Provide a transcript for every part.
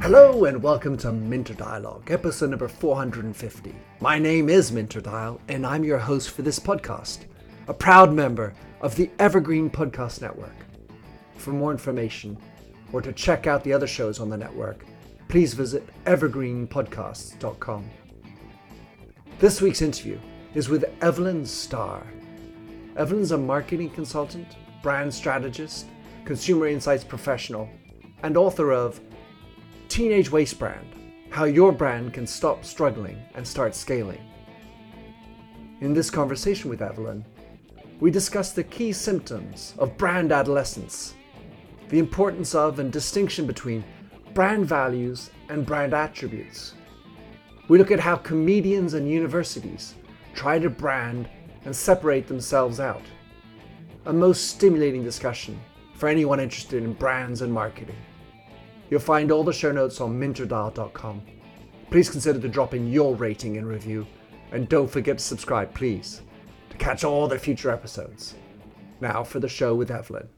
Hello and welcome to Minter Dialogue, episode number 450. My name is Minter Dial, and I'm your host for this podcast, a proud member of the Evergreen Podcast Network. For more information or to check out the other shows on the network, please visit evergreenpodcasts.com. This week's interview is with Evelyn Starr. Evelyn's a marketing consultant, brand strategist, consumer insights professional, and author of Teenage Wasteland Brand How Your Brand Can Stop Struggling and Start Scaling. In this conversation with Evelyn, we discuss the key symptoms of brand adolescence, the importance of and distinction between brand values and brand attributes. We look at how comedians and universities try to brand and separate themselves out. A most stimulating discussion for anyone interested in brands and marketing. You'll find all the show notes on minterdial.com. Please consider to drop in your rating and review, and don't forget to subscribe, please, to catch all the future episodes. Now for the show with Evelyn.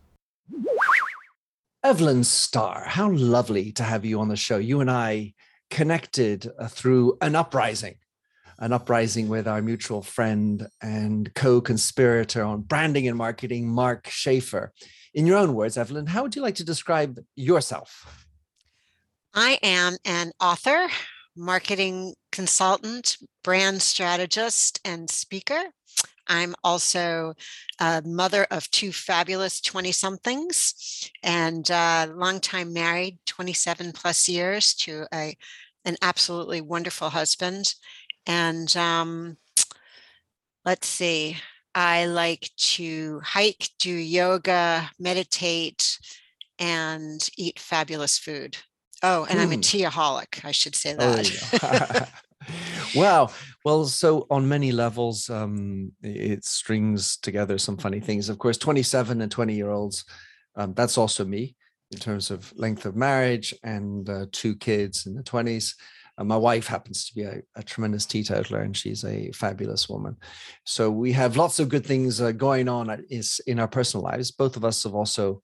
Evelyn Starr, how lovely to have you on the show. You and I connected uh, through an uprising, an uprising with our mutual friend and co conspirator on branding and marketing, Mark Schaefer. In your own words, Evelyn, how would you like to describe yourself? I am an author, marketing consultant, brand strategist, and speaker. I'm also a mother of two fabulous 20 somethings and uh, longtime married, 27 plus years to a, an absolutely wonderful husband. And um, let's see, I like to hike, do yoga, meditate, and eat fabulous food. Oh, and I'm a hmm. teaholic. I should say that. Oh, wow. Well, so on many levels, um, it strings together some funny things. Of course, 27 and 20 year olds, um, that's also me in terms of length of marriage and uh, two kids in the 20s. Uh, my wife happens to be a, a, tremendous teetotaler and she's a fabulous woman. So we have lots of good things uh, going on is in our personal lives. Both of us have also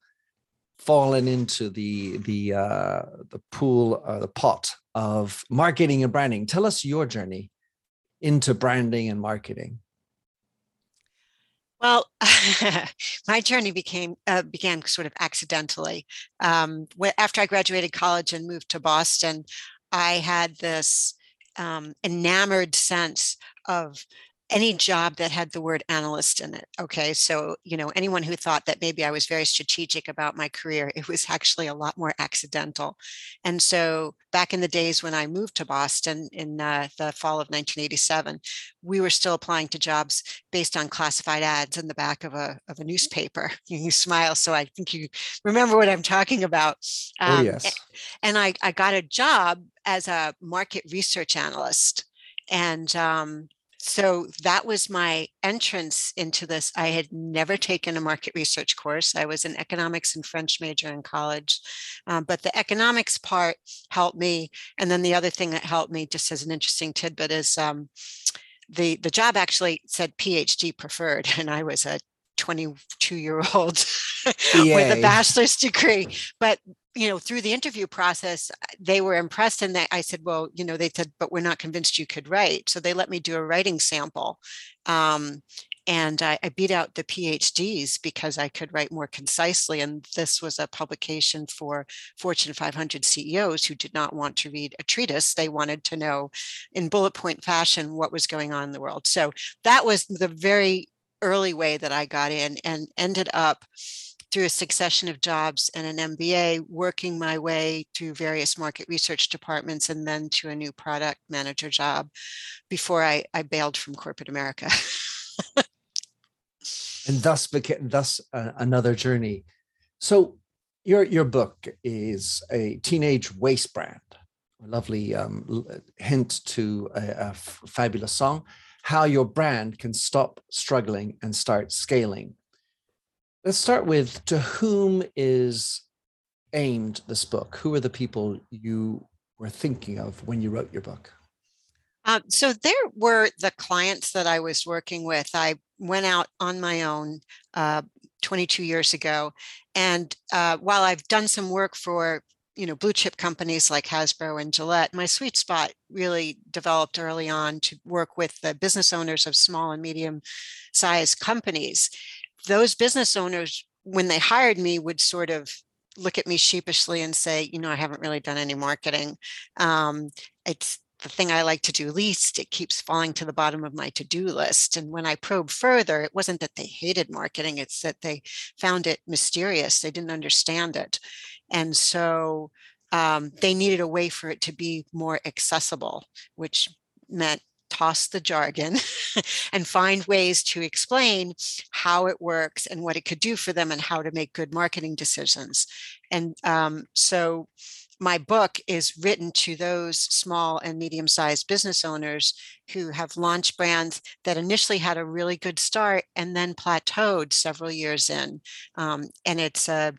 fallen into the the uh, the pool or the pot of marketing and branding. Tell us your journey into branding and marketing. Well, my journey became uh, began sort of accidentally. Um, after I graduated college and moved to Boston, I had this um, enamored sense of any job that had the word analyst in it. Okay. So, you know, anyone who thought that maybe I was very strategic about my career, it was actually a lot more accidental. And so, back in the days when I moved to Boston in uh, the fall of 1987, we were still applying to jobs based on classified ads in the back of a, of a newspaper. You smile, so I think you remember what I'm talking about. Oh, um, oh, yes. And I, I got a job as a market research analyst. And um, so that was my entrance into this. I had never taken a market research course. I was an economics and French major in college, um, but the economics part helped me. And then the other thing that helped me, just as an interesting tidbit, is um, the the job actually said PhD preferred, and I was a 22 year old with a bachelor's degree. But you know, through the interview process, they were impressed. And I said, well, you know, they said, but we're not convinced you could write. So they let me do a writing sample. Um, and I, I, beat out the PhDs because I could write more concisely. And this was a publication for Fortune 500 CEOs who did not want to read a treatise. They wanted to know in bullet point fashion what was going on in the world. So that was the very early way that I got in and ended up through a succession of jobs and an MBA, working my way through various market research departments and then to a new product manager job before I, I bailed from corporate America. and thus became thus uh, another journey. So your your book is a teenage wasteland brand, a lovely um, hint to a, a f- fabulous song. How your brand can stop struggling and start scaling Let's start with to whom is aimed this book? Who are the people you were thinking of when you wrote your book? Uh, so there were the clients that I was working with. I went out on my own, uh, 22 years ago. And uh, while I've done some work for you know blue chip companies like Hasbro and Gillette, my sweet spot really developed early on to work with the business owners of small and medium sized companies. Those business owners, when they hired me, would sort of look at me sheepishly and say, you know, I haven't really done any marketing. Um, it's the thing I like to do least. It keeps falling to the bottom of my to do list. And when I probe further, it wasn't that they hated marketing, it's that they found it mysterious. They didn't understand it. And so um, they needed a way for it to be more accessible, which meant toss the jargon and find ways to explain how it works and what it could do for them and how to make good marketing decisions. And um, so my book is written to those small and medium sized business owners who have launched brands that initially had a really good start and then plateaued several years in. Um, and it's a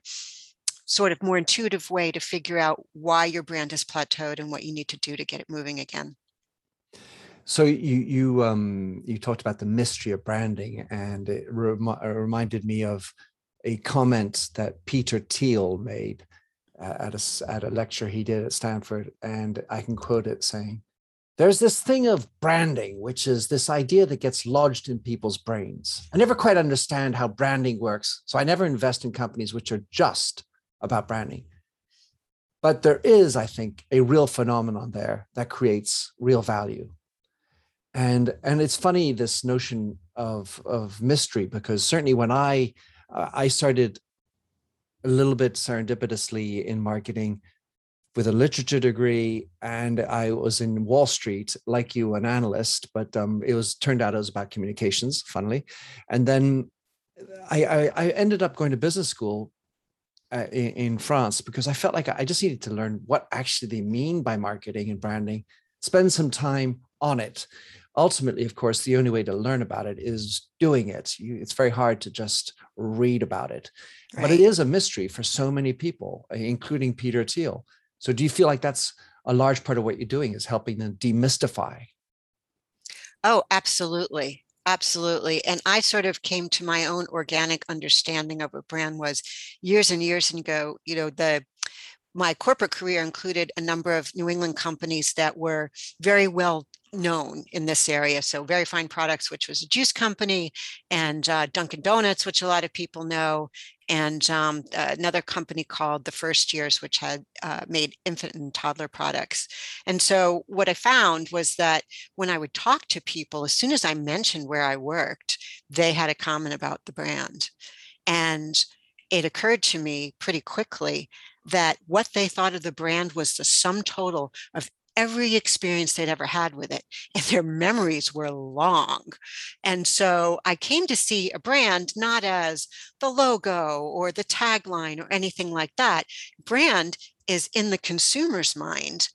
sort of more intuitive way to figure out why your brand has plateaued and what you need to do to get it moving again. So you you um you talked about the mystery of branding, and it rem- reminded me of a comment that Peter Thiel made at a, at a lecture he did at Stanford, and I can quote it saying, There's this thing of branding, which is this idea that gets lodged in people's brains. I never quite understand how branding works, so I never invest in companies which are just about branding. But there is, I think, a real phenomenon there that creates real value. And, and it's funny this notion of, of mystery because certainly when I uh, I started a little bit serendipitously in marketing with a literature degree and i was in wall street like you an analyst but um, it was turned out it was about communications funnily. And then I, I, I ended up going to business school uh, in, in, france because i felt like i just needed to learn what actually they mean by marketing and branding spend some time on it. Ultimately of course the only way to learn about it is doing it. You, it's very hard to just read about it. Right. but it is a mystery for so many people including peter thiel. So do you feel like that's a large part of what you're doing is helping them demystify? Oh absolutely. Absolutely. And i sort of came to my own organic understanding of what brand was years and years ago. You know the my corporate career included a number of New England companies that were very well known in this area. So Very Fine Products, which was a juice company, and uh, Dunkin' Donuts, which a lot of people know, and um, another company called The First Years, which had uh, made infant and toddler products. And so what I found was that when I would talk to people, as soon as I mentioned where I worked, they had a comment about the brand. And it occurred to me pretty quickly that what they thought of the brand was the sum total of every experience they'd ever had with it, and their memories were long. And so I came to see a brand not as the logo or the tagline or anything like that. Brand is in the consumer's mind.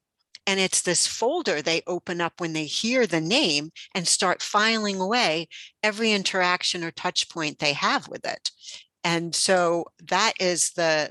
And it's this folder they open up when they hear the name and start filing away every interaction or touch point they have with it. And so that is the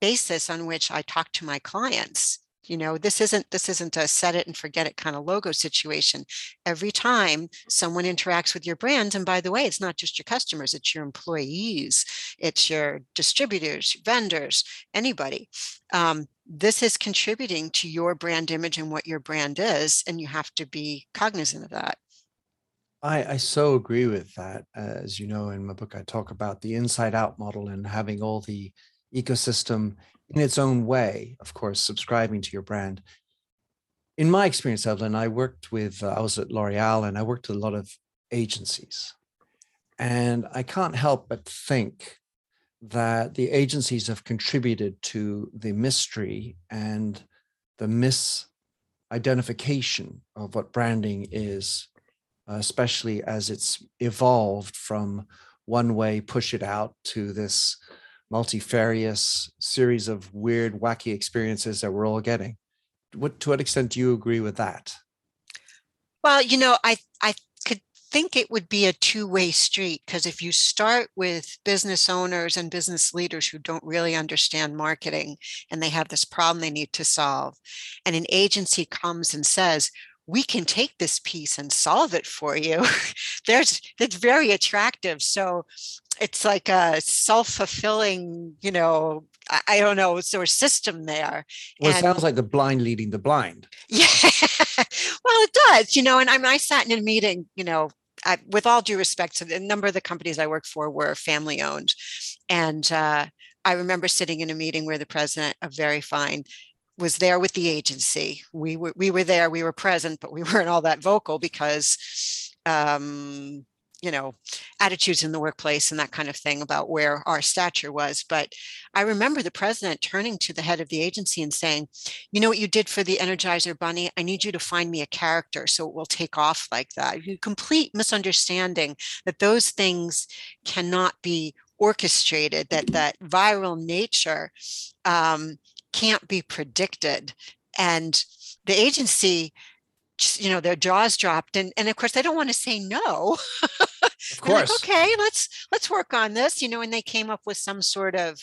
basis on which I talk to my clients you know this isn't this isn't a set it and forget it kind of logo situation every time someone interacts with your brand and by the way it's not just your customers it's your employees it's your distributors vendors anybody um, this is contributing to your brand image and what your brand is and you have to be cognizant of that I, I so agree with that. As you know, in my book, I talk about the inside out model and having all the ecosystem in its own way, of course, subscribing to your brand. In my experience, Evelyn, I worked with, uh, I was at L'Oreal and I worked with a lot of agencies. And I can't help but think that the agencies have contributed to the mystery and the misidentification of what branding is, especially as it's evolved from one way, push it out to this multifarious series of weird, wacky experiences that we're all getting. What to what extent do you agree with that? Well, you know, I I could think it would be a two-way street because if you start with business owners and business leaders who don't really understand marketing and they have this problem they need to solve, and an agency comes and says, we can take this piece and solve it for you. There's it's very attractive. So it's like a self-fulfilling, you know, I, I don't know, sort of system there. Well, it sounds like the blind leading the blind. Yeah. well, it does, you know, and I, mean, I sat in a meeting, you know, I, with all due respect to the number of the companies I worked for were family owned. And uh, I remember sitting in a meeting where the president of Very.Fine was there with the agency. We were we were there, we were present, but we weren't all that vocal because um, you know, attitudes in the workplace and that kind of thing about where our stature was. But I remember the president turning to the head of the agency and saying, You know what you did for the Energizer Bunny? I need you to find me a character so it will take off like that. Complete misunderstanding that those things cannot be orchestrated, that that viral nature um, can't be predicted. And the agency you know their jaws dropped and and of course they don't want to say no. Of course like, okay let's let's work on this you know and they came up with some sort of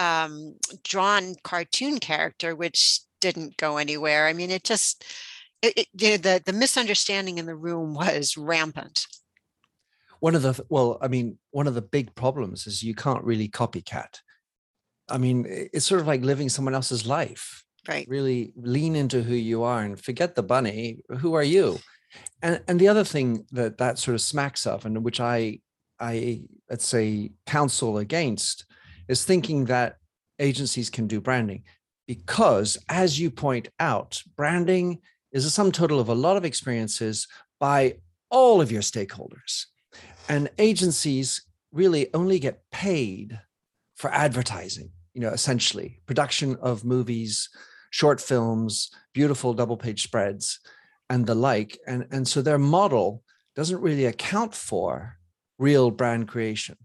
um, drawn cartoon character which didn't go anywhere. I mean it just it, it, you know, the the misunderstanding in the room was rampant. One of the well i mean one of the big problems is you can't really copycat i mean it's sort of like living someone else's life. Right. Really lean into who you are and forget the bunny who are you? And and the other thing that that sort of smacks of and which i i let's say counsel against is thinking that agencies can do branding. Because as you point out branding is a sum total of a lot of experiences by all of your stakeholders. And agencies really only get paid for advertising you know essentially production of movies short films, beautiful double page spreads, and the like. And, and so their model doesn't really account for real brand creation.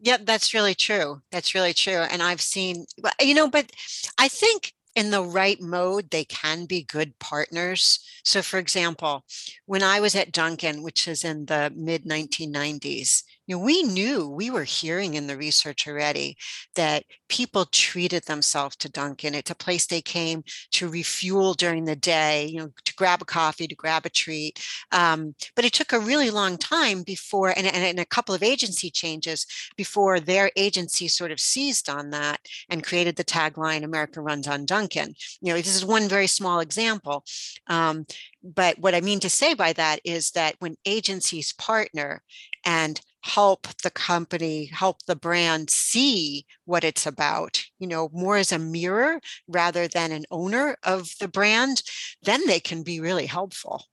Yeah, that's really true. That's really true. And I've seen, you know, but I think in the right mode, they can be good partners. So, for example, when I was at Dunkin', which is in the mid 1990s, you know, we knew we were hearing in the research already that people treated themselves to Dunkin'. It's a place they came to refuel during the day, you know, to grab a coffee, to grab a treat. Um, but it took a really long time before, and, and, and a couple of agency changes before their agency sort of seized on that and created the tagline "America runs on Dunkin'." You know, this is one very small example. Um, but what I mean to say by that is that when agencies partner and help the company, help the brand see what it's about, you know, more as a mirror rather than an owner of the brand, then they can be really helpful.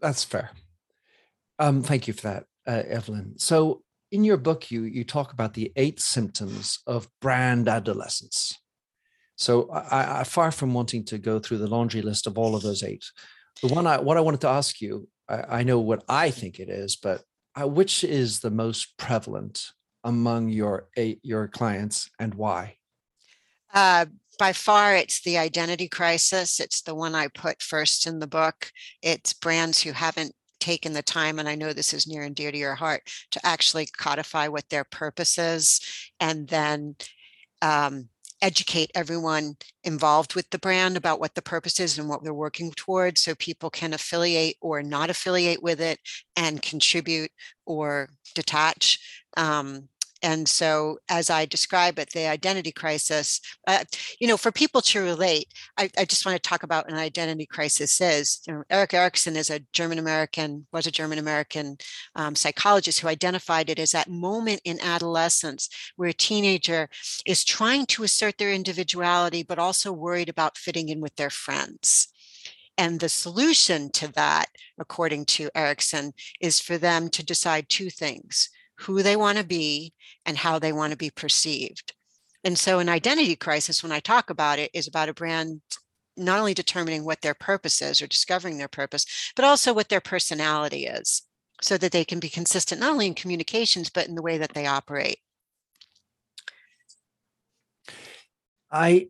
That's fair. Um, thank you for that, uh, Evelyn. So, in your book, you you talk about the eight symptoms of brand adolescence. So, I, I far from wanting to go through the laundry list of all of those eight. The one I what I wanted to ask you, I, I know what I think it is, but uh, which is the most prevalent among your eight, your clients and why? Uh, by far, it's the identity crisis. It's the one I put first in the book. It's brands who haven't taken the time, and I know this is near and dear to your heart, to actually codify what their purpose is and then um, educate everyone involved with the brand about what the purpose is and what they're working towards so people can affiliate or not affiliate with it and contribute or detach um, and so, as I describe it, the identity crisis, uh, you know, for people to relate, I, I, just want to talk about an identity crisis is. You know, Erik Erikson is a German American, was a German American um, psychologist who identified it as that moment in adolescence where a teenager is trying to assert their individuality, but also worried about fitting in with their friends. And the solution to that, according to Erikson, is for them to decide two things who they want to be and how they want to be perceived. And so, an identity crisis, when I talk about it, is about a brand not only determining what their purpose is or discovering their purpose, but also what their personality is so that they can be consistent not only in communications, but in the way that they operate. I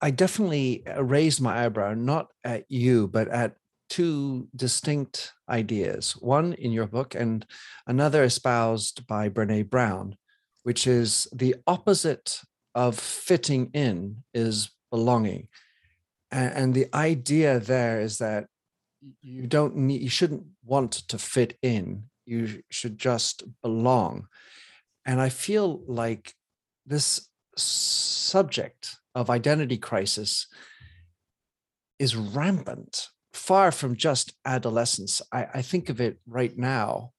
I definitely uh, raised my eyebrow, not at you, but at two distinct ideas one in your book and another espoused by Brene Brown, which is the opposite of fitting in is belonging. And, the idea there is that you don't need, you shouldn't want to fit in. You should just belong. And I feel like this subject of identity crisis is rampant, far from just adolescence. I, I think of it right now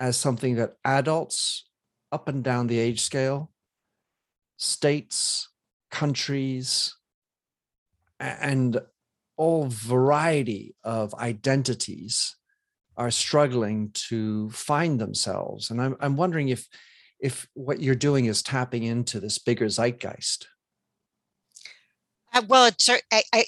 as something that adults up and down the age scale, states, countries, and all variety of identities are struggling to find themselves. And I'm, I'm wondering if if what you're doing is tapping into this bigger zeitgeist. Uh, well, it,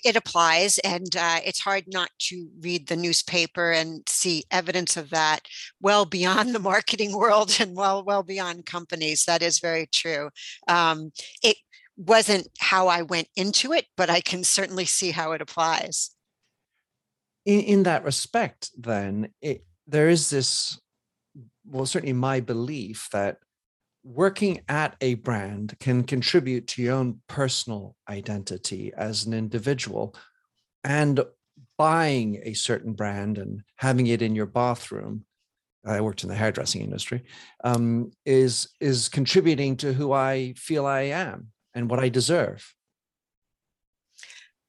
it applies, and uh, it's hard not to read the newspaper and see evidence of that well beyond the marketing world and well well beyond companies. That is very true. Um, it wasn't how I went into it, but I can certainly see how it applies. In, in that respect, then it, there is this. Well, certainly my belief that working at a brand can contribute to your own personal identity as an individual. And buying a certain brand and having it in your bathroom i worked in the hairdressing industry um, is is contributing to who i feel i am and what i deserve.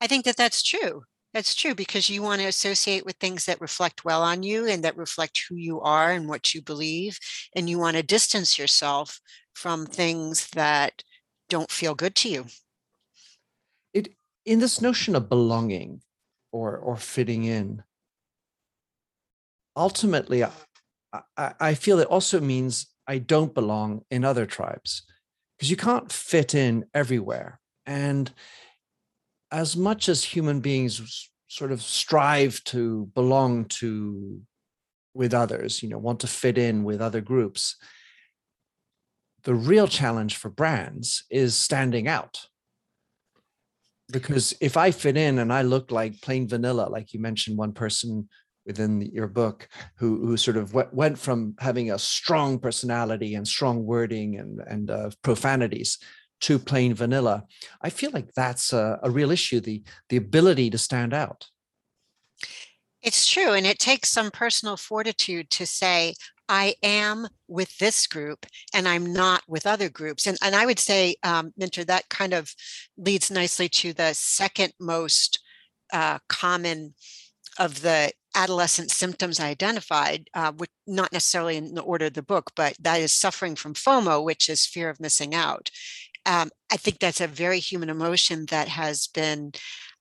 I think that that's true that's true because you want to associate with things that reflect well on you and that reflect who you are and what you believe. And you want to distance yourself from things that don't feel good to you. It in this notion of belonging or or fitting in. Ultimately, I, I, I feel it also means I don't belong in other tribes because you can't fit in everywhere. And as much as human beings sort of strive to belong to with others, you know, want to fit in with other groups, the real challenge for brands is standing out. Because if I fit in and I look like plain vanilla, like you mentioned, one person within your book who who sort of went from having a strong personality and strong wording and and uh, profanities too plain vanilla. I feel like that's a, a real issue the the ability to stand out. It's true. And it takes some personal fortitude to say, I am with this group and I'm not with other groups. And, and I would say, um, Minter, that kind of leads nicely to the second most uh, common of the adolescent symptoms I identified, uh, which not necessarily in the order of the book, but that is suffering from FOMO, which is fear of missing out um, I think that's a very human emotion that has been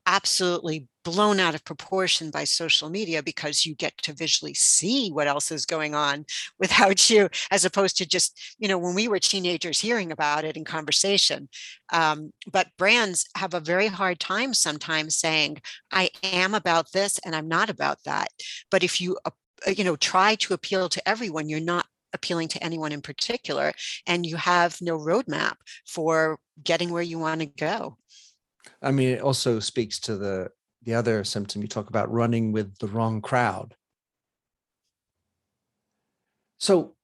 absolutely blown out of proportion by social media because you get to visually see what else is going on without you as opposed to just you know when we were teenagers hearing about it in conversation. Um, but brands have a very hard time sometimes saying i am about this and i'm not about that. But if you uh, you know try to appeal to everyone you're not appealing to anyone in particular and you have no roadmap for getting where you want to go. I mean it also speaks to the the other symptom you talk about running with the wrong crowd. So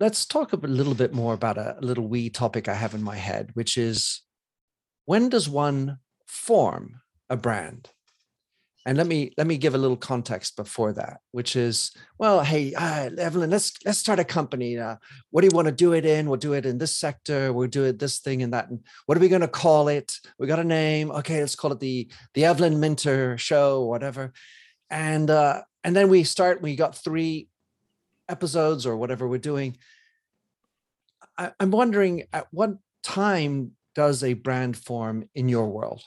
let's talk a little bit more about a, a little wee topic i have in my head which is when does one form a brand and let me let me give a little context before that which is well hey uh, evelyn let's let's start a company. Uh, what do you want to do it in? We'll do it in this sector. We'll do it this thing and that. And what are we going to call it? We got a name. Okay let's call it the the evelyn minter show whatever. And uh and then we start we got three episodes or whatever we're doing. I, i'm wondering at what time does a brand form in your world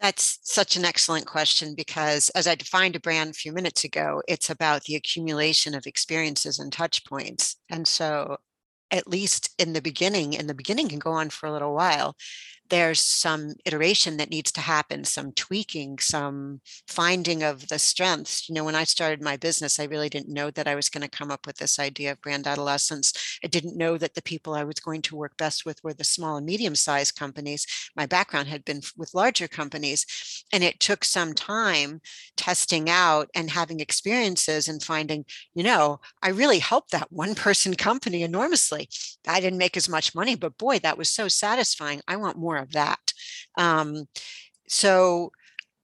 that's such an excellent question because, as I defined a brand a few minutes ago, it's about the accumulation of experiences and touch points. And so, at least in the beginning, and the beginning can go on for a little while, there's some iteration that needs to happen, some tweaking, some finding of the strengths. You know, when I started my business, I really didn't know that I was going to come up with this idea of brand adolescence. I didn't know that the people I was going to work best with were the small and medium sized companies. My background had been with larger companies. And it took some time testing out and having experiences and finding, you know, I really helped that one person company enormously. I didn't make as much money, but boy, that was so satisfying. I want more more of that. Um, so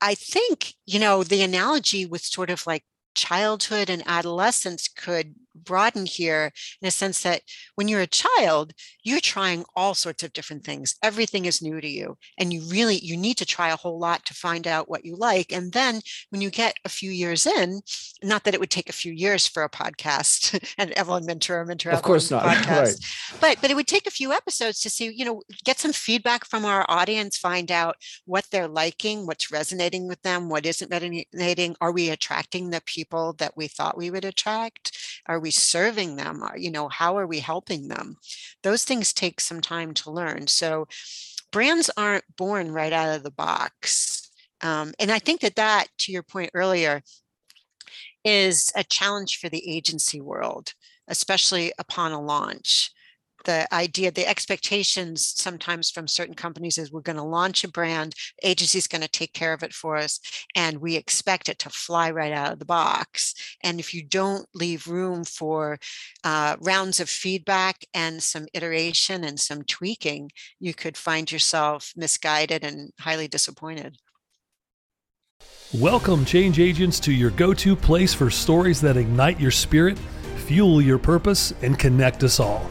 I think, you know, the analogy with sort of like childhood and adolescence could broaden here in a sense that when you're a child you're trying all sorts of different things. Everything is new to you and you really you need to try a whole lot to find out what you like and then when you get a few years in not that it would take a few years for a podcast and evelyn minter minter of course not. Podcast right. but but it would take a few episodes to see you know get some feedback from our audience find out what they're liking what's resonating with them what isn't resonating. Are we attracting the people that we thought we would attract? Are we serving them? You know, how are we helping them? Those things take some time to learn. So brands aren't born right out of the box. Um, and I think that that, to your point earlier, is a challenge for the agency world, especially upon a launch the idea, the expectations sometimes from certain companies is we're going to launch a brand, agency's going to take care of it for us, and we expect it to fly right out of the box. And if you don't leave room for uh, rounds of feedback and some iteration and some tweaking, you could find yourself misguided and highly disappointed. Welcome, change agents, to your go to place for stories that ignite your spirit, fuel your purpose, and connect us all.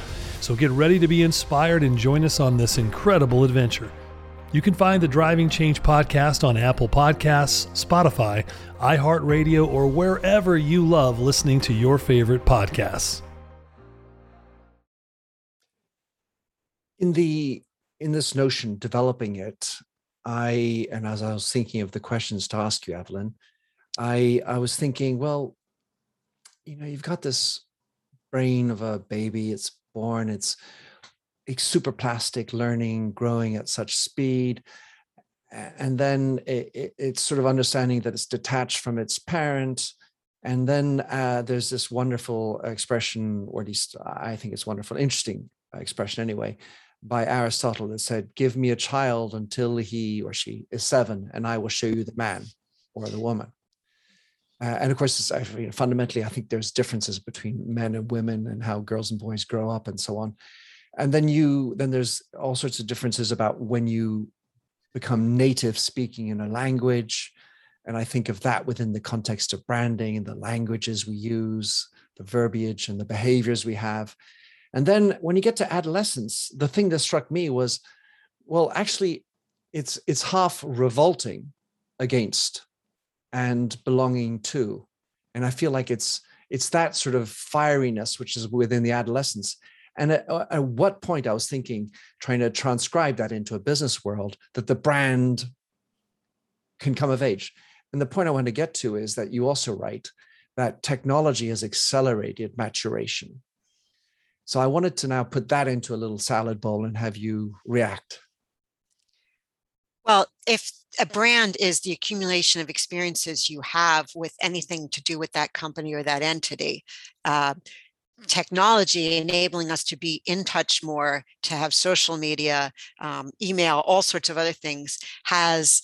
So get ready to be inspired and join us on this incredible adventure. You can find the Driving Change podcast on Apple Podcasts, Spotify, iHeartRadio, or wherever you love listening to your favorite podcasts. In the in this notion, developing it, I and as I was thinking of the questions to ask you, Evelyn, I I was thinking, well, you know, you've got this brain of a baby, it's born it's, it's super plastic learning growing at such speed and then it, it, it's sort of understanding that it's detached from its parent and then uh, there's this wonderful expression or at least i think it's wonderful interesting expression anyway by aristotle that said give me a child until he or she is seven and i will show you the man or the woman uh, and of course, know, fundamentally, I think there's differences between men and women and how girls and boys grow up and so on. And then you, then there's all sorts of differences about when you become native speaking in a language. And I think of that within the context of branding and the languages we use, the verbiage and the behaviors we have. And then when you get to adolescence, the thing that struck me was, well, actually, it's it's half revolting against and belonging to. And i feel like it's it's that sort of fieriness which is within the adolescence. And at, uh, at, what point i was thinking trying to transcribe that into a business world that the brand can come of age. And the point i want to get to is that you also write that technology has accelerated maturation. So i wanted to now put that into a little salad bowl and have you react. Well if a brand is the accumulation of experiences you have with anything to do with that company or that entity. Uh, technology enabling us to be in touch more, to have social media, um, email, all sorts of other things has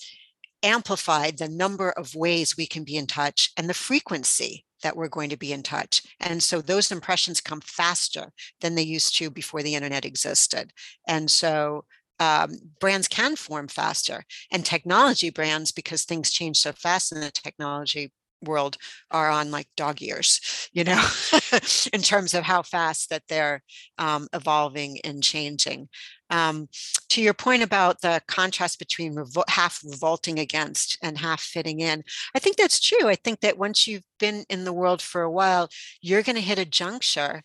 amplified the number of ways we can be in touch and the frequency that we're going to be in touch. And so those impressions come faster than they used to before the internet existed. And so um, brands can form faster and technology brands because things change so fast in the technology world are on like dog years you know in terms of how fast that they're um, evolving and changing. Um, to your point about the contrast between revol- half revolting against and half fitting in i think that's true. I think that once you've been in the world for a while you're going to hit a juncture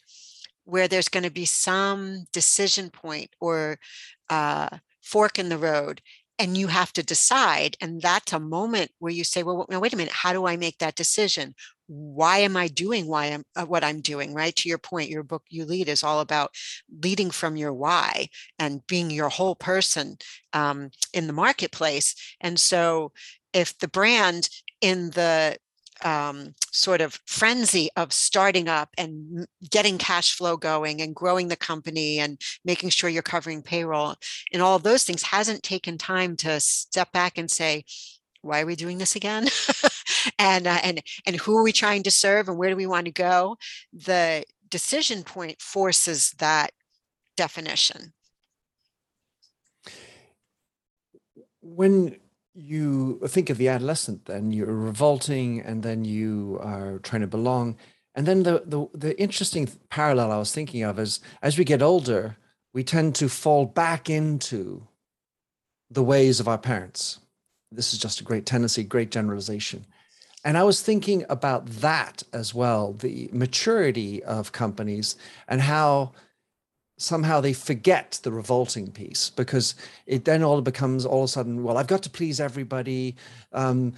where there's going to be some decision point or uh, fork in the road and you have to decide and that's a moment where you say well now wait a minute how do i make that decision? Why am i doing why i'm uh, what i'm doing? Right? To your point your book you lead is all about leading from your why and being your whole person um, in the marketplace and so if the brand in the um, sort of frenzy of starting up and getting cash flow going and growing the company and making sure you're covering payroll and all those things hasn't taken time to step back and say why are we doing this again? and uh, and and who are we trying to serve and where do we want to go? The decision point forces that definition. When you think of the adolescent then you're revolting and then you are trying to belong. And then the, the the interesting parallel i was thinking of is as we get older we tend to fall back into the ways of our parents. This is just a great tendency great generalization. And i was thinking about that as well the maturity of companies and how somehow they forget the revolting piece because it then all becomes all of a sudden well i've got to please everybody. Um,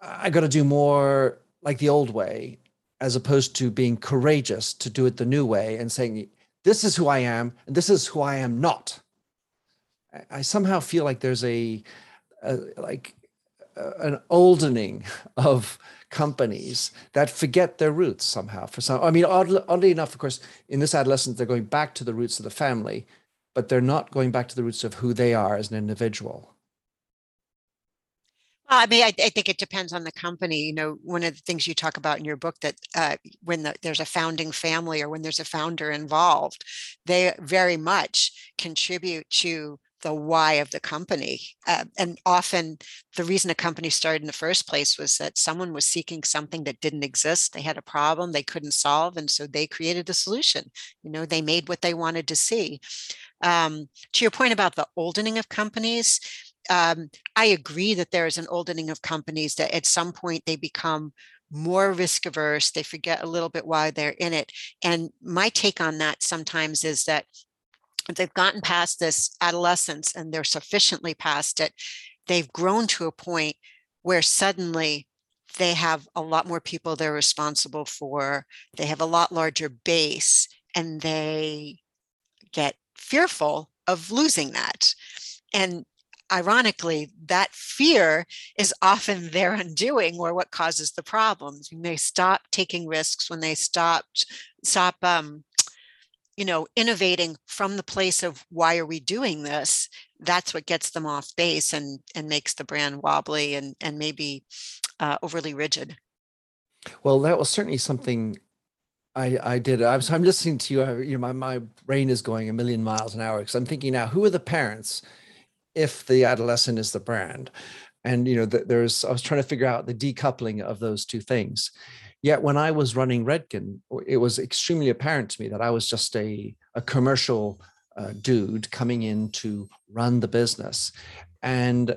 i got to do more like the old way as opposed to being courageous to do it the new way and saying this is who i am and this is who i am not. I somehow feel like there's a, a like an oldening of companies that forget their roots somehow for some i mean oddly, oddly enough of course in this adolescence they're going back to the roots of the family but they're not going back to the roots of who they are as an individual I mean, I, I, think it depends on the company. You know, one of the things you talk about in your book that uh, when the, there's a founding family or when there's a founder involved, they very much contribute to the why of the company. Uh, and often the reason a company started in the first place was that someone was seeking something that didn't exist. They had a problem they couldn't solve. And so they created a solution. You know, they made what they wanted to see. Um, to your point about the oldening of companies, um, I agree that there is an oldening of companies that at some point they become more risk averse. They forget a little bit why they're in it. And my take on that sometimes is that they've gotten past this adolescence and they're sufficiently past it, they've grown to a point where suddenly they have a lot more people they're responsible for, they have a lot larger base, and they get fearful of losing that. And ironically, that fear is often their undoing or what causes the problems. When they stop taking risks, when they stop stop um, you know, innovating from the place of why are we doing this? That's what gets them off base and and makes the brand wobbly and and maybe uh, overly rigid. Well, that was certainly something I, I did. I was, I'm listening to you. You know, my, my brain is going a million miles an hour because I'm thinking now, who are the parents if the adolescent is the brand? And, you know, there's, I was trying to figure out the decoupling of those two things. Yet when I was running Redken, it was extremely apparent to me that I was just a, a commercial uh, dude coming in to run the business. And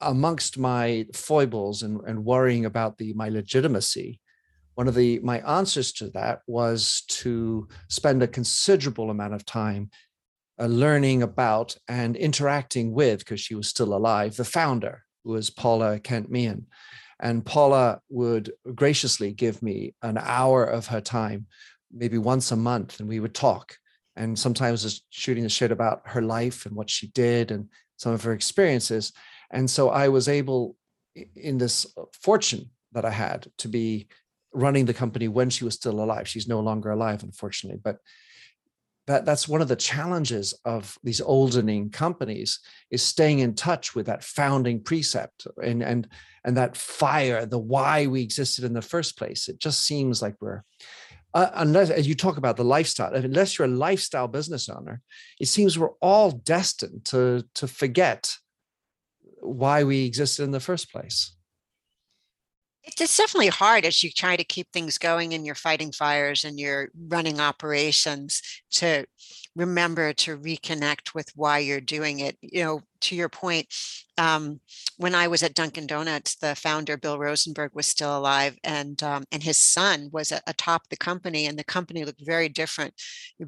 amongst my foibles and, and worrying about the my legitimacy, one of the my answers to that was to spend a considerable amount of time uh, learning about and interacting with, because she was still alive, the founder, who was Paula Kent Meehan. And Paula would graciously give me an hour of her time, maybe once a month, and we would talk. And sometimes just shooting the shit about her life and what she did and some of her experiences. And so I was able, in this uh, fortune that I had, to be running the company when she was still alive. She's no longer alive, unfortunately. But that that's one of the challenges of these oldening companies is staying in touch with that founding precept and and and that fire the why we existed in the first place. It just seems like we're uh, unless as you talk about the lifestyle unless you're a lifestyle business owner it seems we're all destined to to forget why we existed in the first place it's definitely hard as you try to keep things going and you're fighting fires and you're running operations to remember to reconnect with why you're doing it. You know, to your point, um, when I was at Dunkin' Donuts, the founder Bill Rosenberg was still alive, and um, and his son was atop the company, and the company looked very different.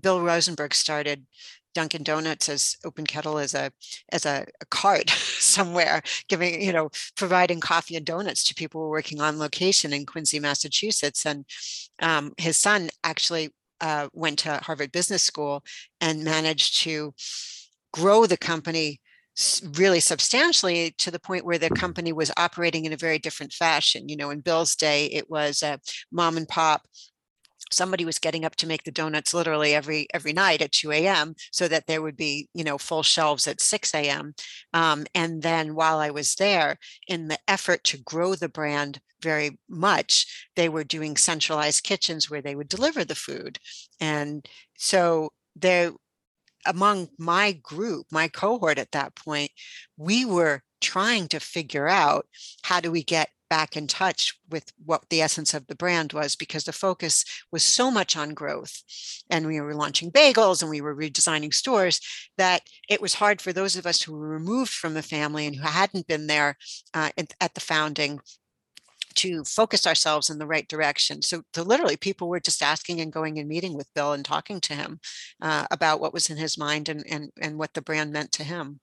Bill Rosenberg started Dunkin' Donuts as Open Kettle as a as a, a cart somewhere, giving you know providing coffee and donuts to people working on location in Quincy, Massachusetts. And um, his son actually uh, went to Harvard Business School and managed to grow the company really substantially to the point where the company was operating in a very different fashion. You know, in Bill's day, it was a mom and pop somebody was getting up to make the donuts literally every every night at 2 a.m so that there would be you know full shelves at 6 a.m um, and then while i was there in the effort to grow the brand very much they were doing centralized kitchens where they would deliver the food and so there among my group my cohort at that point we were trying to figure out how do we get back in touch with what the essence of the brand was because the focus was so much on growth. And we were launching bagels and we were redesigning stores that it was hard for those of us who were removed from the family and who hadn't been there uh, at the founding to focus ourselves in the right direction. So, so, literally, people were just asking and going and meeting with Bill and talking to him uh, about what was in his mind and, and, and what the brand meant to him.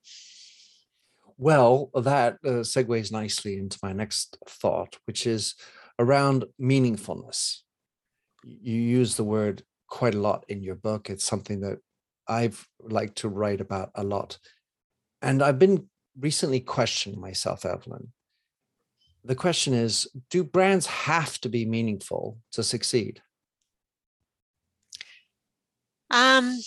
Well, that uh, segues nicely into my next thought, which is around meaningfulness. You use the word quite a lot in your book. It's something that I've liked to write about a lot. And I've been recently questioning myself, Evelyn. The question is Do brands have to be meaningful to succeed? Um,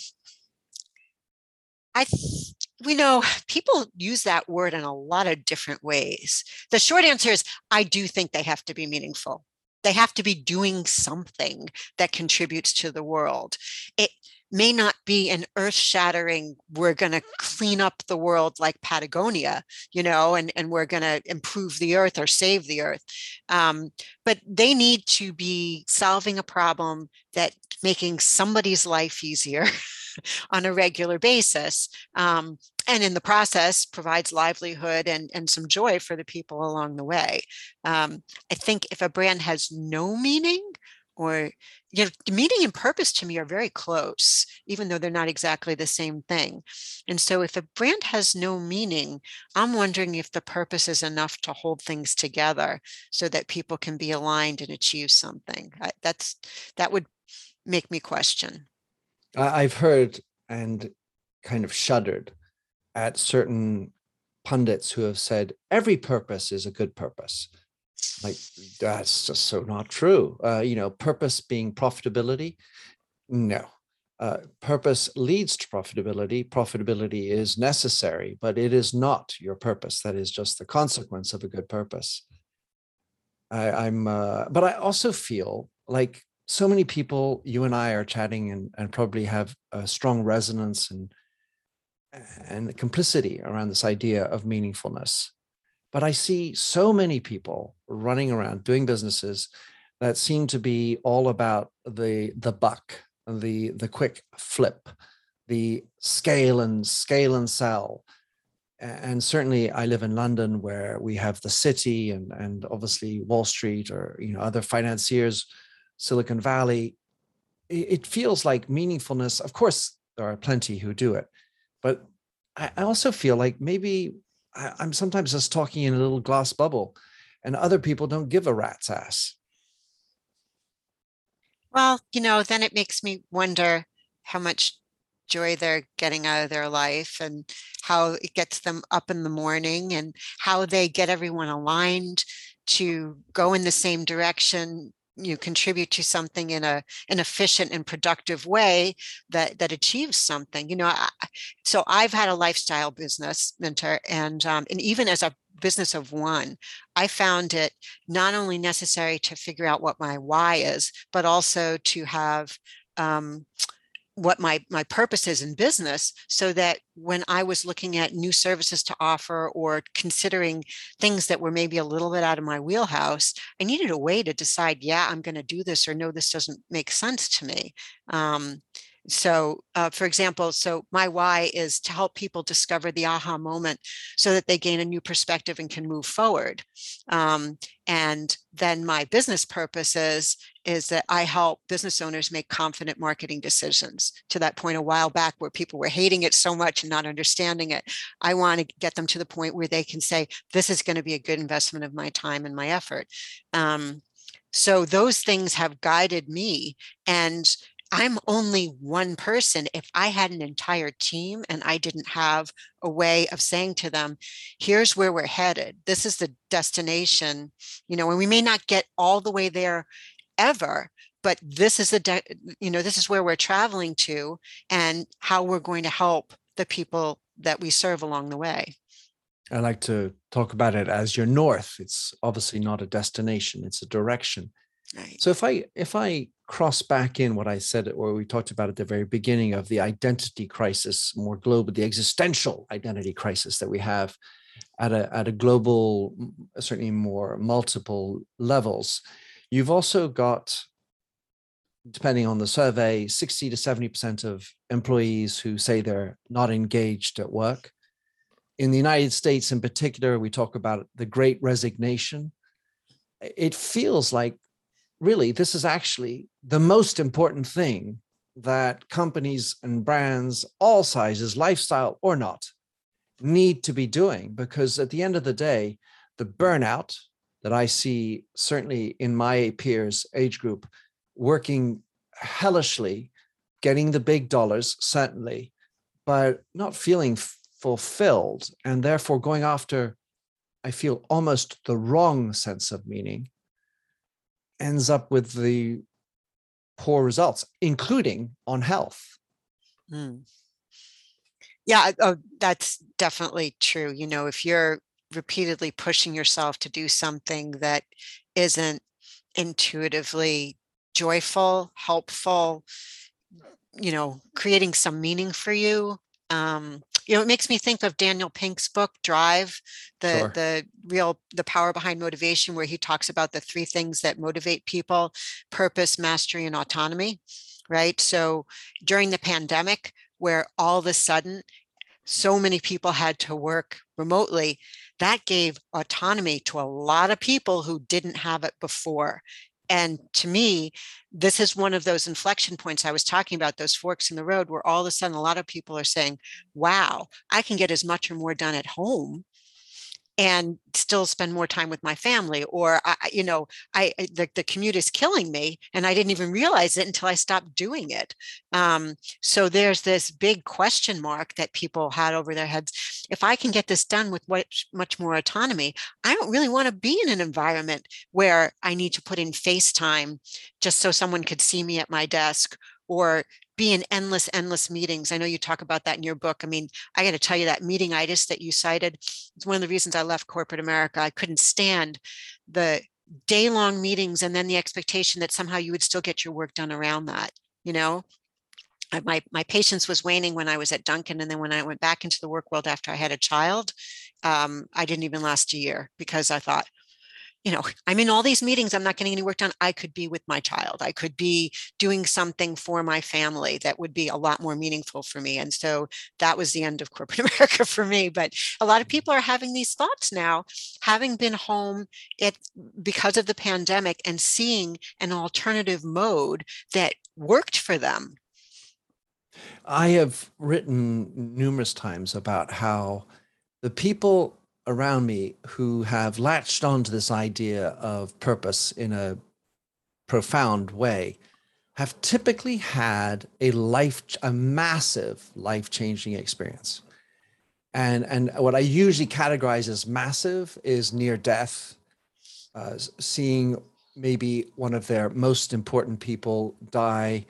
I th- we know people use that word in a lot of different ways. The short answer is I do think they have to be meaningful. They have to be doing something that contributes to the world. It may not be an earth shattering, we're going to clean up the world like Patagonia, you know, and, and we're going to improve the earth or save the earth. Um, but they need to be solving a problem that making somebody's life easier on a regular basis. Um, and in the process provides livelihood and, and some joy for the people along the way. Um, I think if a brand has no meaning, or you know meaning and purpose to me are very close even though they're not exactly the same thing. And so if a brand has no meaning i'm wondering if the purpose is enough to hold things together so that people can be aligned and achieve something. I, that's that would make me question. I've heard and kind of shuddered at certain pundits who have said every purpose is a good purpose. Like that's just so not true. Uh, you know, purpose being profitability. No, uh, purpose leads to profitability. Profitability is necessary, but it is not your purpose. That is just the consequence of a good purpose. I, am uh, but I also feel like so many people, you and I are chatting and, and probably have a strong resonance and and complicity around this idea of meaningfulness. But I see so many people running around doing businesses that seem to be all about the the buck, the the quick flip, the scale and scale and sell. And certainly, I live in London, where we have the city and and obviously Wall Street or you know other financiers, Silicon Valley. It feels like meaningfulness. Of course, there are plenty who do it, but I also feel like maybe I'm sometimes just talking in a little glass bubble and other people don't give a rat's ass. Well, you know, then it makes me wonder how much joy they're getting out of their life and how it gets them up in the morning and how they get everyone aligned to go in the same direction you contribute to something in a an efficient and productive way that that achieves something you know I, so i've had a lifestyle business mentor and um, and even as a business of one i found it not only necessary to figure out what my why is but also to have um, what my my purpose is in business so that when i was looking at new services to offer or considering things that were maybe a little bit out of my wheelhouse i needed a way to decide yeah i'm going to do this or no this doesn't make sense to me. Um, So, uh, for example, so my why is to help people discover the aha moment so that they gain a new perspective and can move forward. Um, and then my business purpose is, is that I help business owners make confident marketing decisions to that point a while back where people were hating it so much and not understanding it. I want to get them to the point where they can say, this is going to be a good investment of my time and my effort. Um, so those things have guided me. And I'm only one person. If I had an entire team and I didn't have a way of saying to them, here's where we're headed, this is the destination, you know, and we may not get all the way there ever, but this is the, de- you know, this is where we're traveling to and how we're going to help the people that we serve along the way. I like to talk about it as your north. It's obviously not a destination, it's a direction. Right. So if I if I cross back in what I said or we talked about at the very beginning of the identity crisis, more global, the existential identity crisis that we have at a at a global, certainly more multiple levels, you've also got depending on the survey, 60 to 70% of employees who say they're not engaged at work. In the United States, in particular, we talk about the great resignation. It feels like really this is actually the most important thing that companies and brands all sizes lifestyle or not need to be doing because at the end of the day the burnout that i see certainly in my peers age group working hellishly getting the big dollars certainly but not feeling fulfilled and therefore going after i feel almost the wrong sense of meaning ends up with the poor results, including on health. Mm. Yeah, oh, that's definitely true. You know, if you're repeatedly pushing yourself to do something that isn't intuitively joyful, helpful, you know, creating some meaning for you, um, you know, it makes me think of Daniel Pink's book Drive, the sure. the real the power behind motivation, where he talks about the three things that motivate people: purpose, mastery, and autonomy. Right. So during the pandemic, where all of a sudden so many people had to work remotely, that gave autonomy to a lot of people who didn't have it before. And to me, this is one of those inflection points I was talking about, those forks in the road, where all of a sudden a lot of people are saying, wow, I can get as much or more done at home and still spend more time with my family or I, you know i the, the commute is killing me and i didn't even realize it until i stopped doing it. Um, so there's this big question mark that people had over their heads. If i can get this done with much, much more autonomy i don't really want to be in an environment where i need to put in facetime just so someone could see me at my desk or be in endless, endless meetings. I know you talk about that in your book. I mean, I got to tell you that meeting meetingitis that you cited, it's one of the reasons I left corporate America. I couldn't stand the day long meetings and then the expectation that somehow you would still get your work done around that, you know? my my patience was waning when I was at Dunkin', and then when I went back into the work world after I had a child, um, I didn't even last a year because I thought, you know, I'm in all these meetings, I'm not getting any work done. I could be with my child. I could be doing something for my family that would be a lot more meaningful for me. And so that was the end of corporate America for me. But a lot of mm-hmm. people are having these thoughts now, having been home it because of the pandemic and seeing an alternative mode that worked for them. I have written numerous times about how the people around me who have latched onto this idea of purpose in a profound way have typically had a life a massive life-changing experience. And and what i usually categorize as massive is near death uh, seeing maybe one of their most important people die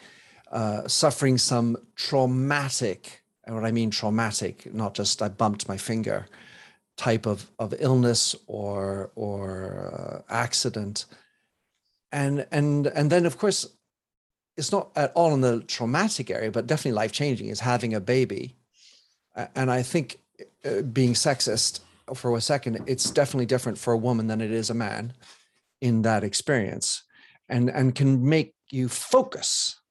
uh, suffering some traumatic and what i mean traumatic not just i bumped my finger type of, of illness or or uh, accident. And and and then of course it's not at all in the traumatic area but definitely life changing is having a baby. And i think uh, being sexist for a second it's definitely different for a woman than it is a man in that experience. And and can make you focus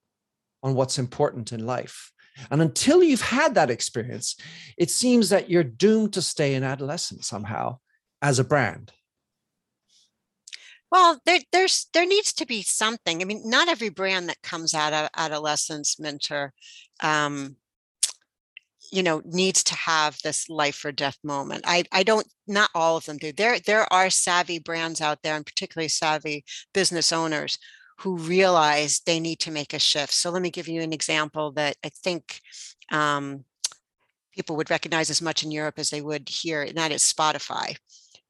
on what's important in life. And until you've had that experience, it seems that you're doomed to stay in adolescence somehow as a brand. Well, there, there's there needs to be something. I mean, not every brand that comes out of adolescence Minter, um, you know, needs to have this life or death moment. I I don't. Not all of them do. There there are savvy brands out there, and particularly savvy business owners who realize they need to make a shift. So let me give you an example that I think um, people would recognize as much in Europe as they would here, and that is Spotify.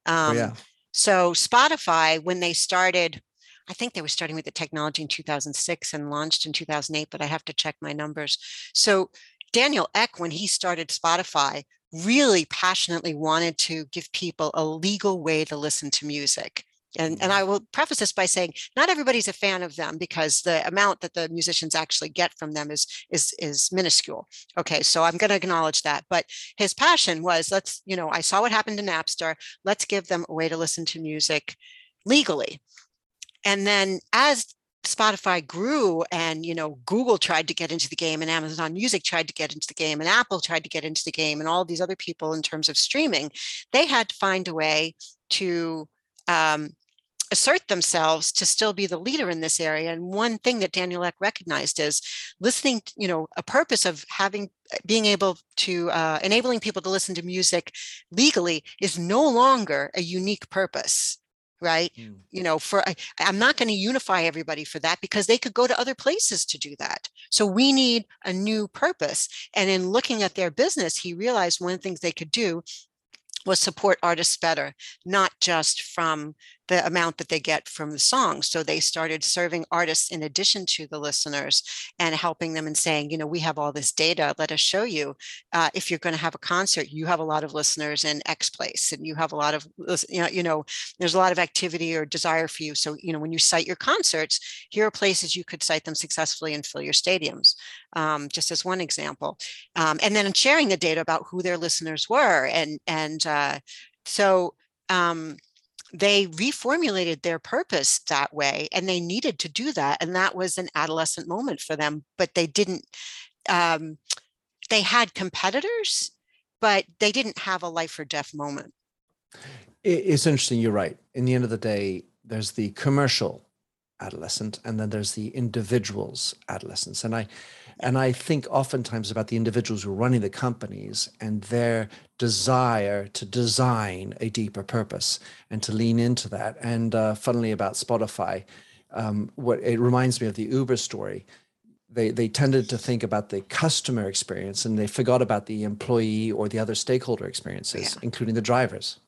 Oh, Um, yeah. So Spotify, when they started, I think they were starting with the technology in 2006 and launched in 2008, but I have to check my numbers. So Daniel Ek, when he started Spotify, really passionately wanted to give people a legal way to listen to music. And, and I will preface this by saying not everybody's a fan of them because the amount that the musicians actually get from them is is is minuscule. Okay, so I'm going to acknowledge that. But his passion was let's, you know, I saw what happened to Napster. Let's give them a way to listen to music legally. And then as Spotify grew and you know Google tried to get into the game and Amazon Music tried to get into the game and Apple tried to get into the game and all these other people in terms of streaming, they had to find a way to um, assert themselves to still be the leader in this area. And one thing that Daniel Ek recognized is listening, you know, a purpose of having being able to uh, enabling people to listen to music legally is no longer a unique purpose right Mm. you know for I, i'm not going to unify everybody for that because they could go to other places to do that so we need a new purpose and in looking at their business he realized one of the things they could do was support artists better not just from the amount that they get from the songs so they started serving artists in addition to the listeners and helping them and saying you know we have all this data. Let us show you uh, if you're going to have a concert you have a lot of listeners in x place and you have a lot of you know, you know there's a lot of activity or desire for you. So you know when you cite your concerts here are places you could cite them successfully and fill your stadiums um, just as one example. Um, and then sharing the data about who their listeners were and and uh, so um, they reformulated their purpose that way and they needed to do that and that was an adolescent moment for them but they didn't um, they had competitors but they didn't have a life or death moment It's interesting. You're right. In the end of the day, there's the commercial adolescent, and then there's the individual's adolescence. And I, and I think oftentimes about the individuals who are running the companies and their desire to design a deeper purpose and to lean into that. And uh, funnily about Spotify, um, what it reminds me of the Uber story. They they tended to think about the customer experience and they forgot about the employee or the other stakeholder experiences, including the drivers.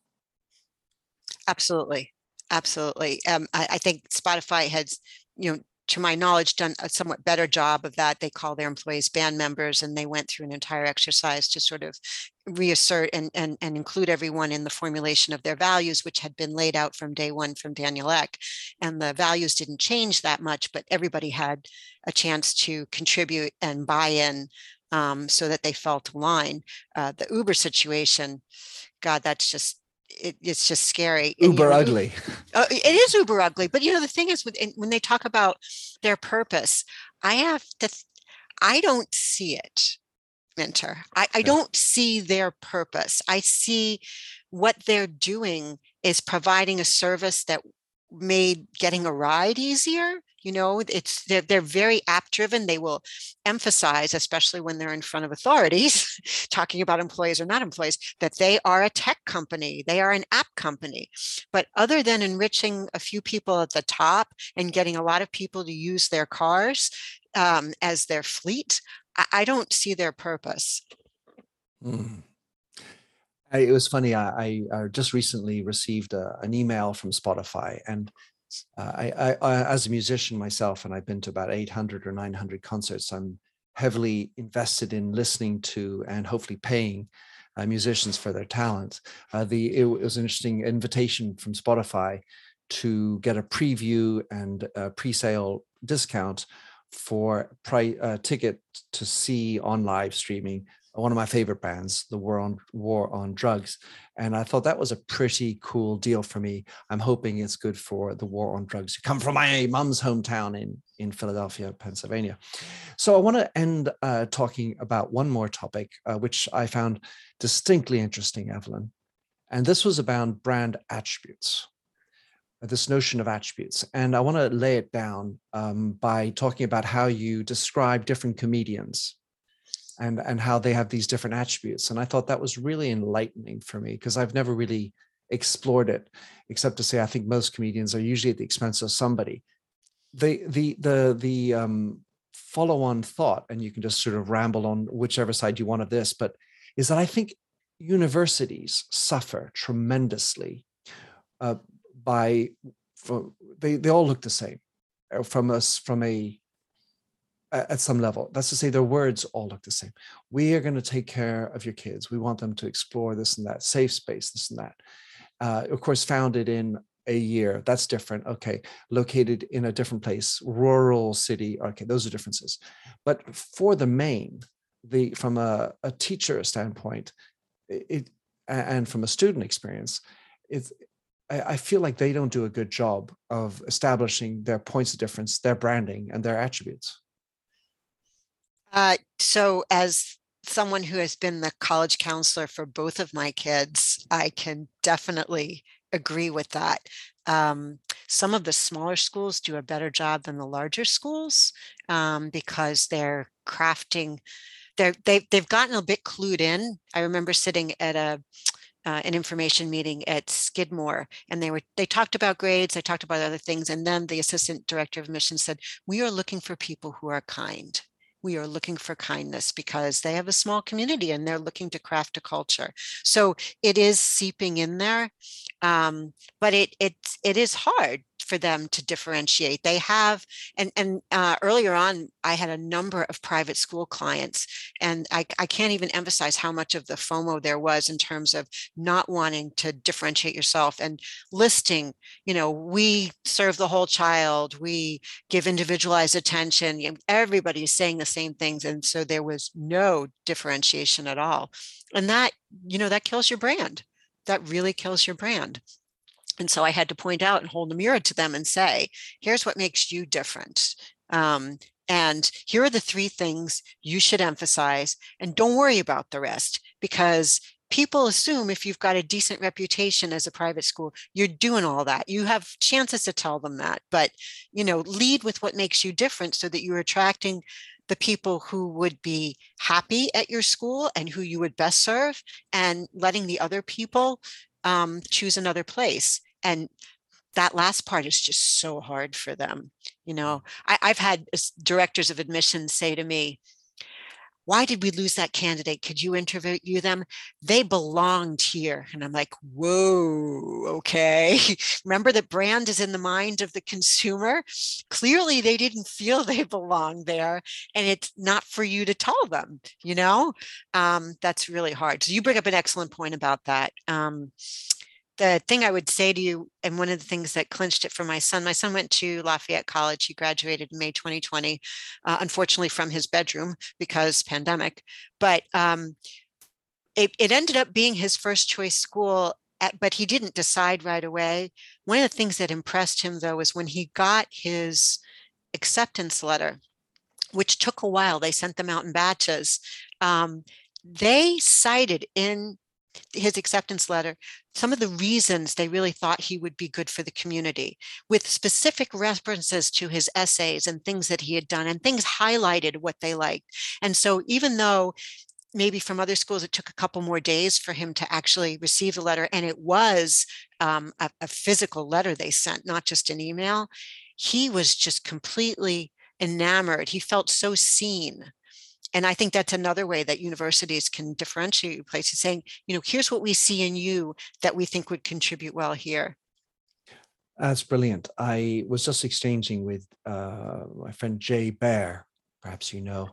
Absolutely. Absolutely. Um, I, I think Spotify has, you know, to my knowledge, done a somewhat better job of that. They call their employees band members and they went through an entire exercise to sort of reassert and, and, and include everyone in the formulation of their values, which had been laid out from day one from Daniel Ek. And the values didn't change that much, but everybody had a chance to contribute and buy in um, so that they felt aligned. Uh, the Uber situation, God, that's just it, it's just scary. And, you Uber know, ugly. uh, it is uber ugly but you know the thing is with, when they talk about their purpose i have to th- i don't see it Minter I, I don't see their purpose i see what they're doing is providing a service that made getting a ride easier you know it's they're, they're very app driven they will emphasize especially when they're in front of authorities talking about employees or not employees that they are a tech company they are an app company but other than enriching a few people at the top and getting a lot of people to use their cars um, as their fleet I, I don't see their purpose Mm. I, it was funny. I, I, I just recently received a, an email from Spotify, and uh, I, I, I, as a musician myself, and I've been to about 800 or 900 concerts. I'm heavily invested in listening to and hopefully paying uh, musicians for their talent. Uh, the it was an interesting invitation from Spotify to get a preview and a pre-sale discount for pri- uh, ticket to see on live streaming one of my favorite bands, the War on War on Drugs, and I thought that was a pretty cool deal for me. I'm hoping it's good for the War on Drugs. come from my mom's hometown in in Philadelphia, Pennsylvania. So I want to end uh, talking about one more topic, uh, which I found distinctly interesting, Evelyn, and this was about brand attributes. This notion of attributes, and I want to lay it down um, by talking about how you describe different comedians and and how they have these different attributes and i thought that was really enlightening for me because i've never really explored it except to say i think most comedians are usually at the expense of somebody. The the the the um, follow on thought and you can just sort of ramble on whichever side you want of this but is that i think universities suffer tremendously uh, by for, they they all look the same uh, from us from a at some level. That's to say, their words all look the same. We are going to take care of your kids. We want them to explore this and that, safe space, this and that. Uh, of course, founded in a year, that's different. Okay, located in a different place, rural city. Okay, those are differences. But for the main, the from a, a teacher standpoint, it and from a student experience, it's I feel like they don't do a good job of establishing their points of difference, their branding, and their attributes. Uh, so as someone who has been the college counselor for both of my kids, I can definitely agree with that. Um, some of the smaller schools do a better job than the larger schools um, because they're crafting. They're, they've, they've gotten a bit clued in. I remember sitting at a uh, an information meeting at Skidmore, and they were they talked about grades, they talked about other things, and then the assistant director of admissions said, "We are looking for people who are kind." We are looking for kindness because they have a small community and they're looking to craft a culture. So it is seeping in there, um, but it it it is hard for them to differentiate. They have, and and uh, earlier on, I had a number of private school clients, and I, I can't even emphasize how much of the FOMO there was in terms of not wanting to differentiate yourself and listing. You know, we serve the whole child. We give individualized attention. Everybody's saying the same things, and so there was no differentiation at all, and that you know that kills your brand. That really kills your brand. And so I had to point out and hold a mirror to them and say, here's what makes you different. Um, and here are the three things you should emphasize. And don't worry about the rest because people assume if you've got a decent reputation as a private school, you're doing all that. You have chances to tell them that. But, you know, lead with what makes you different so that you're attracting the people who would be happy at your school and who you would best serve and letting the other people um, choose another place. And that last part is just so hard for them. You know, I, I've had directors of admissions say to me, why did we lose that candidate? Could you interview them? They belonged here. And I'm like, whoa, okay. Remember that brand is in the mind of the consumer. Clearly, they didn't feel they belonged there. And it's not for you to tell them, you know? Um, that's really hard. So you bring up an excellent point about that. Um, the thing I would say to you, and one of the things that clinched it for my son, my son went to Lafayette College. He graduated in May 2020, uh, unfortunately from his bedroom because pandemic. But um, it, it ended up being his first choice school, at, but he didn't decide right away. One of the things that impressed him, though, was when he got his acceptance letter, which took a while. They sent them out in batches. Um, they cited in his acceptance letter some of the reasons they really thought he would be good for the community with specific references to his essays and things that he had done and things highlighted what they liked. And so even though maybe from other schools it took a couple more days for him to actually receive the letter and it was um, a, a physical letter they sent not just an email he was just completely enamored. He felt so seen and I think that's another way that universities can differentiate places saying, you know, here's what we see in you that we think would contribute well here. That's brilliant. I was just exchanging with uh, my friend Jay Baer, perhaps you know,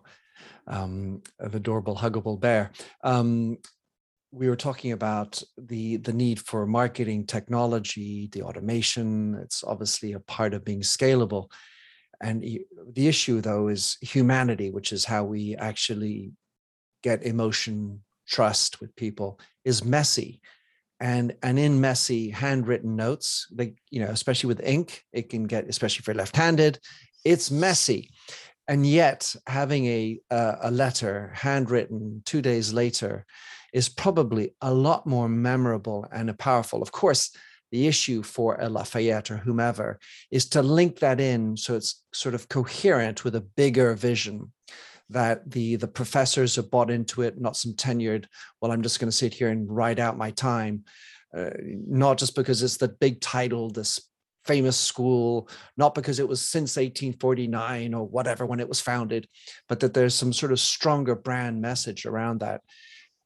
um, the adorable, huggable bear. Um, we were talking about the the need for marketing technology, the automation. It's obviously a part of being scalable. And the issue, though, is humanity, which is how we actually get emotion trust with people is messy. And and in messy handwritten notes like, you know especially with ink it can get especially if you're left-handed it's messy. And yet having a a letter handwritten two days later is probably a lot more memorable and powerful. Of course the issue for a lafayette or whomever is to link that in so it's sort of coherent with a bigger vision that the the professors have bought into it, not some tenured. Well, I'm just going to sit here and write out my time, uh, not just because it's the big title, this famous school, not because it was since 1849 or whatever when it was founded, but that there's some sort of stronger brand message around that.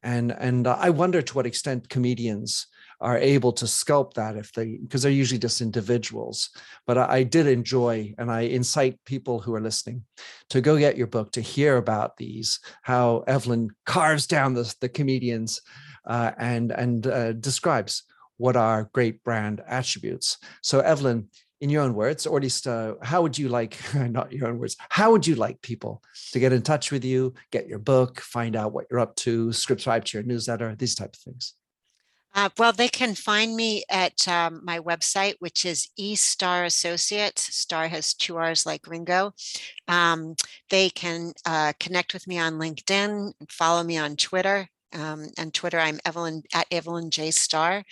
And and I wonder to what extent comedians are able to sculpt that if they because they're usually just individuals. But I, I, did enjoy and i incite people who are listening to go get your book to hear about these how evelyn carves down the, the comedians uh, and and uh, describes what are great brand attributes. So evelyn in your own words or at least uh, how would you like not your own words how would you like people to get in touch with you get your book find out what you're up to subscribe to your newsletter these type of things uh, well, they can find me at um, my website, which is eStarr Associates. Starr has two R's like Ringo. Um, they can uh, connect with me on LinkedIn, follow me on Twitter. Um, and Twitter, I'm Evelyn at Evelyn J Starr.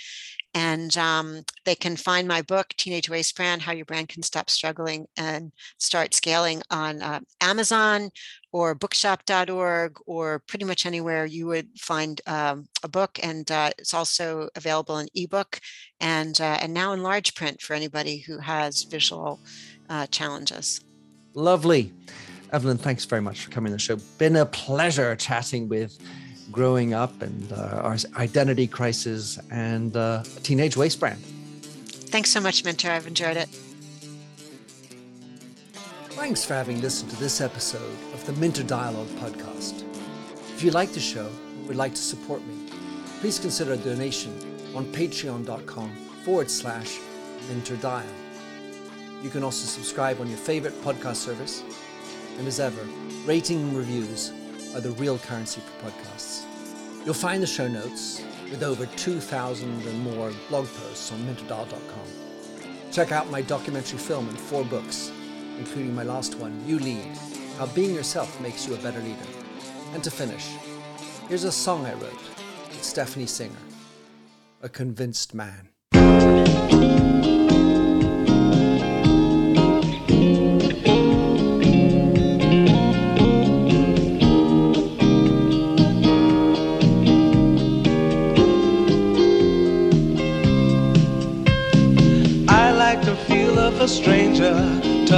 And um, they can find my book, Teenage Wasteland Brand How Your Brand Can Stop Struggling and Start Scaling on uh, Amazon or bookshop.org or pretty much anywhere you would find um, a book. And uh, it's also available in ebook and, uh, and now in large print for anybody who has visual uh, challenges. Lovely. Evelyn, thanks very much for coming on the show. Been a pleasure chatting with growing up and uh, our identity crisis and uh, teenage wasteland brand. Thanks so much, Minter. I've enjoyed it. Thanks for having listened to this episode of the Minter Dialogue podcast. If you like the show and would like to support me, please consider a donation on patreon.com forward slash minterdial. You can also subscribe on your favorite podcast service. And as ever, rating and reviews are the real currency for podcasts. You'll find the show notes with over 2,000 and more blog posts on minterdial.com. Check out my documentary film and four books, including my last one, You Lead How Being Yourself Makes You a Better Leader. And to finish, here's a song I wrote with Stephanie Singer, A Convinced Man.